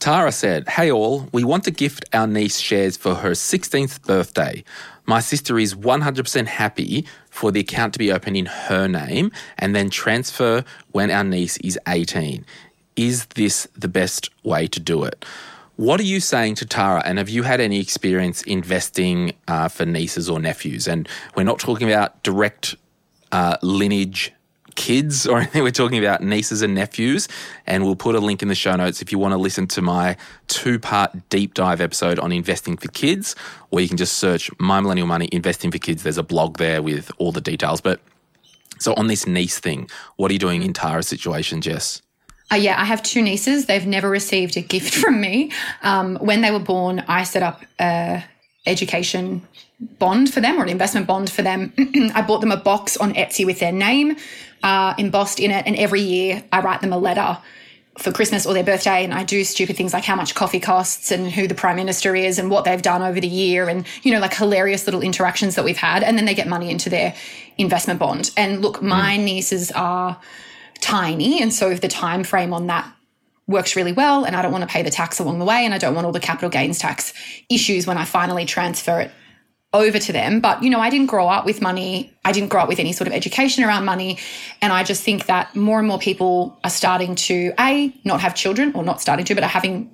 Tara said, Hey all, we want to gift our niece shares for her 16th birthday. My sister is 100% happy for the account to be opened in her name and then transfer when our niece is 18. Is this the best way to do it? What are you saying to Tara? And have you had any experience investing uh, for nieces or nephews? And we're not talking about direct uh, lineage kids or anything. We're talking about nieces and nephews. And we'll put a link in the show notes if you want to listen to my two part deep dive episode on investing for kids, or you can just search My Millennial Money Investing for Kids. There's a blog there with all the details. But so on this niece thing, what are you doing in Tara's situation, Jess? Uh, yeah, I have two nieces. They've never received a gift from me. Um, when they were born, I set up a education bond for them or an investment bond for them. I bought them a box on Etsy with their name uh, embossed in it. And every year I write them a letter for Christmas or their birthday. And I do stupid things like how much coffee costs and who the prime minister is and what they've done over the year and, you know, like hilarious little interactions that we've had. And then they get money into their investment bond. And look, my mm. nieces are tiny. And so if the time frame on that works really well and I don't want to pay the tax along the way and I don't want all the capital gains tax issues when I finally transfer it over to them. But, you know, I didn't grow up with money. I didn't grow up with any sort of education around money. And I just think that more and more people are starting to, A, not have children, or not starting to, but are having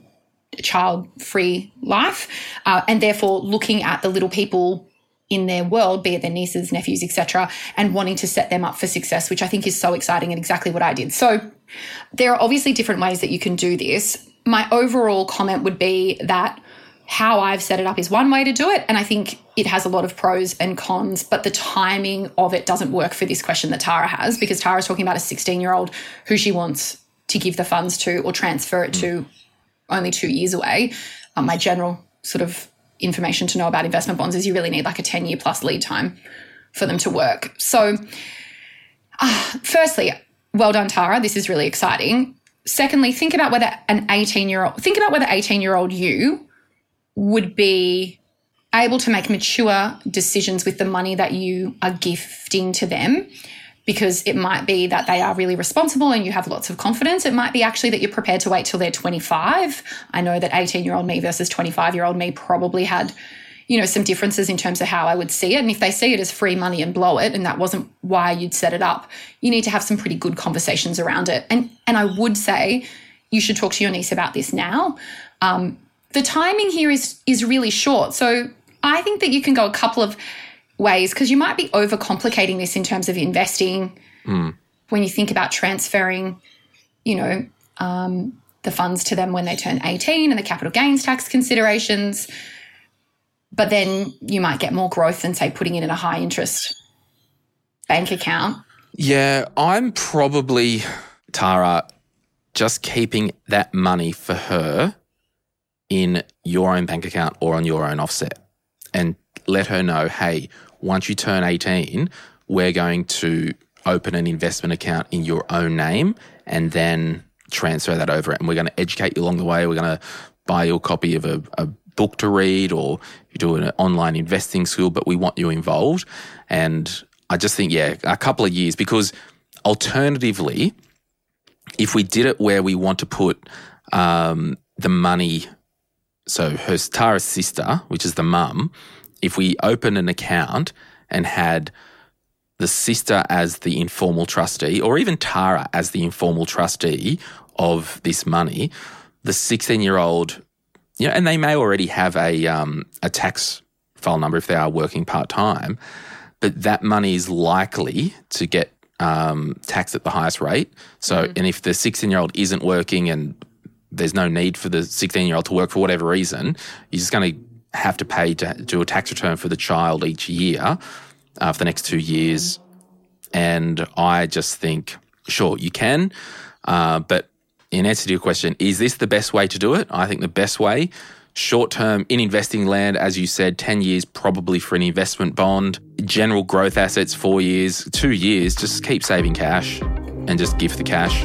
a child free life. Uh, and therefore looking at the little people in their world, be it their nieces, nephews, etc., and wanting to set them up for success, which I think is so exciting and exactly what I did. So there are obviously different ways that you can do this. My overall comment would be that how I've set it up is one way to do it. And I think it has a lot of pros and cons, but the timing of it doesn't work for this question that Tara has because Tara's talking about a 16 year old who she wants to give the funds to or transfer it to only two years away. Um, my general sort of information to know about investment bonds is you really need like a 10 year plus lead time for them to work. So, uh, firstly, well done, Tara. This is really exciting. Secondly, think about whether an 18 year old, think about whether 18 year old you would be able to make mature decisions with the money that you are gifting to them because it might be that they are really responsible and you have lots of confidence. It might be actually that you're prepared to wait till they're 25. I know that 18 year old me versus 25 year old me probably had, you know, some differences in terms of how I would see it. And if they see it as free money and blow it, and that wasn't why you'd set it up, you need to have some pretty good conversations around it. And and I would say you should talk to your niece about this now. Um, the timing here is is really short. So I think that you can go a couple of ways because you might be overcomplicating this in terms of investing mm. when you think about transferring, you know, um, the funds to them when they turn 18 and the capital gains tax considerations. But then you might get more growth than, say, putting it in a high interest bank account. Yeah, I'm probably, Tara, just keeping that money for her in your own bank account or on your own offset and let her know, hey, once you turn 18, we're going to open an investment account in your own name and then transfer that over. And we're going to educate you along the way. We're going to buy you a copy of a, a book to read or you do an online investing school, but we want you involved. And I just think, yeah, a couple of years because alternatively, if we did it where we want to put um, the money so her Tara's sister, which is the mum, if we open an account and had the sister as the informal trustee, or even Tara as the informal trustee of this money, the 16 year old, you know, and they may already have a, um, a tax file number if they are working part time, but that money is likely to get um, taxed at the highest rate. So, mm-hmm. and if the 16 year old isn't working and there's no need for the 16 year old to work for whatever reason, you're just going to have to pay to do a tax return for the child each year uh, for the next two years. And I just think, sure, you can. Uh, but in answer to your question, is this the best way to do it? I think the best way, short term in investing land, as you said, 10 years probably for an investment bond, general growth assets, four years, two years, just keep saving cash and just give the cash.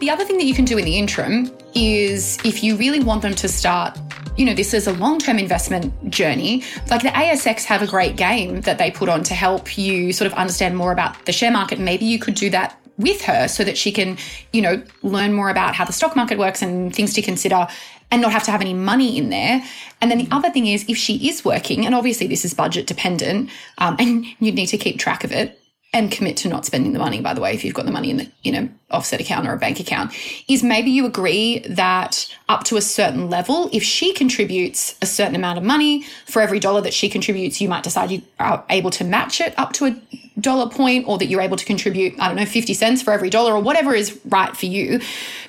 The other thing that you can do in the interim is if you really want them to start, you know, this is a long term investment journey, like the ASX have a great game that they put on to help you sort of understand more about the share market. Maybe you could do that with her so that she can, you know, learn more about how the stock market works and things to consider and not have to have any money in there. And then the other thing is if she is working, and obviously this is budget dependent, um, and you'd need to keep track of it and commit to not spending the money, by the way, if you've got the money in the, you know, offset account or a bank account, is maybe you agree that up to a certain level, if she contributes a certain amount of money for every dollar that she contributes, you might decide you are able to match it up to a dollar point or that you're able to contribute, I don't know, 50 cents for every dollar or whatever is right for you.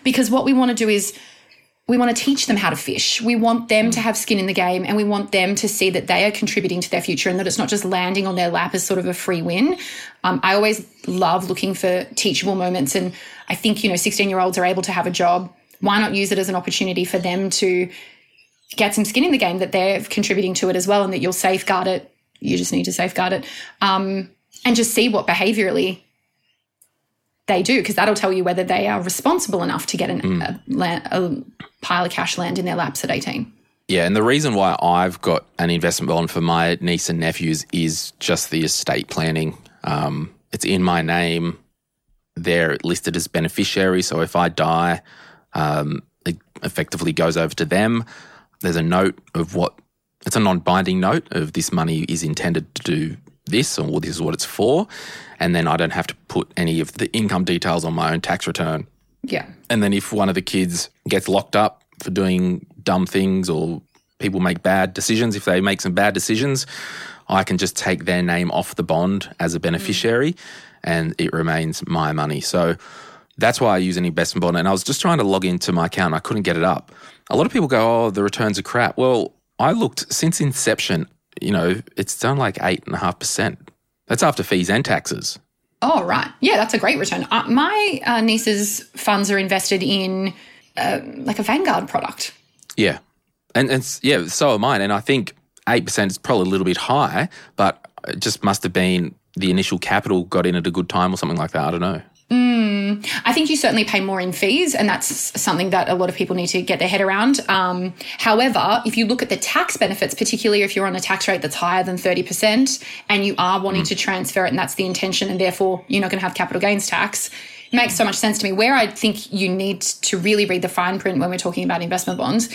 Because what we want to do is we want to teach them how to fish. We want them to have skin in the game and we want them to see that they are contributing to their future and that it's not just landing on their lap as sort of a free win. Um, I always love looking for teachable moments. And I think, you know, 16 year olds are able to have a job. Why not use it as an opportunity for them to get some skin in the game that they're contributing to it as well and that you'll safeguard it? You just need to safeguard it. Um, and just see what behaviorally they do because that'll tell you whether they are responsible enough to get an, mm. a, a, pile of cash land in their laps at 18. Yeah, and the reason why I've got an investment bond for my niece and nephews is just the estate planning. Um, it's in my name. They're listed as beneficiaries, so if I die, um, it effectively goes over to them. There's a note of what it's a non-binding note of this money is intended to do this or this is what it's for and then I don't have to put any of the income details on my own tax return. Yeah. And then if one of the kids gets locked up for doing dumb things or people make bad decisions, if they make some bad decisions, I can just take their name off the bond as a beneficiary mm. and it remains my money. So that's why I use an investment bond. And I was just trying to log into my account. and I couldn't get it up. A lot of people go, oh, the returns are crap. Well, I looked since inception, you know, it's done like 8.5%. That's after fees and taxes. Oh, right. Yeah, that's a great return. Uh, my uh, niece's funds are invested in uh, like a Vanguard product. Yeah. And, and yeah, so are mine. And I think 8% is probably a little bit high, but it just must have been the initial capital got in at a good time or something like that. I don't know. Mm, I think you certainly pay more in fees, and that's something that a lot of people need to get their head around. Um, however, if you look at the tax benefits, particularly if you're on a tax rate that's higher than 30% and you are wanting mm. to transfer it, and that's the intention, and therefore you're not going to have capital gains tax, it makes so much sense to me. Where I think you need to really read the fine print when we're talking about investment bonds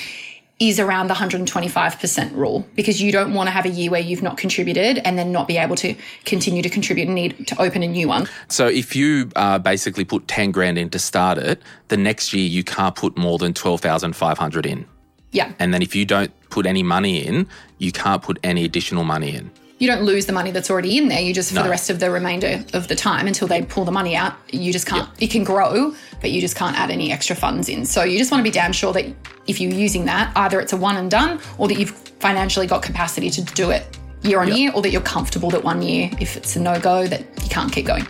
is around the 125% rule because you don't want to have a year where you've not contributed and then not be able to continue to contribute and need to open a new one. So if you uh, basically put 10 grand in to start it, the next year you can't put more than 12,500 in. Yeah. And then if you don't put any money in, you can't put any additional money in you don't lose the money that's already in there. You just, for no. the rest of the remainder of the time until they pull the money out, you just can't, yep. it can grow, but you just can't add any extra funds in. So you just want to be damn sure that if you're using that, either it's a one and done or that you've financially got capacity to do it year on yep. year or that you're comfortable that one year, if it's a no go, that you can't keep going.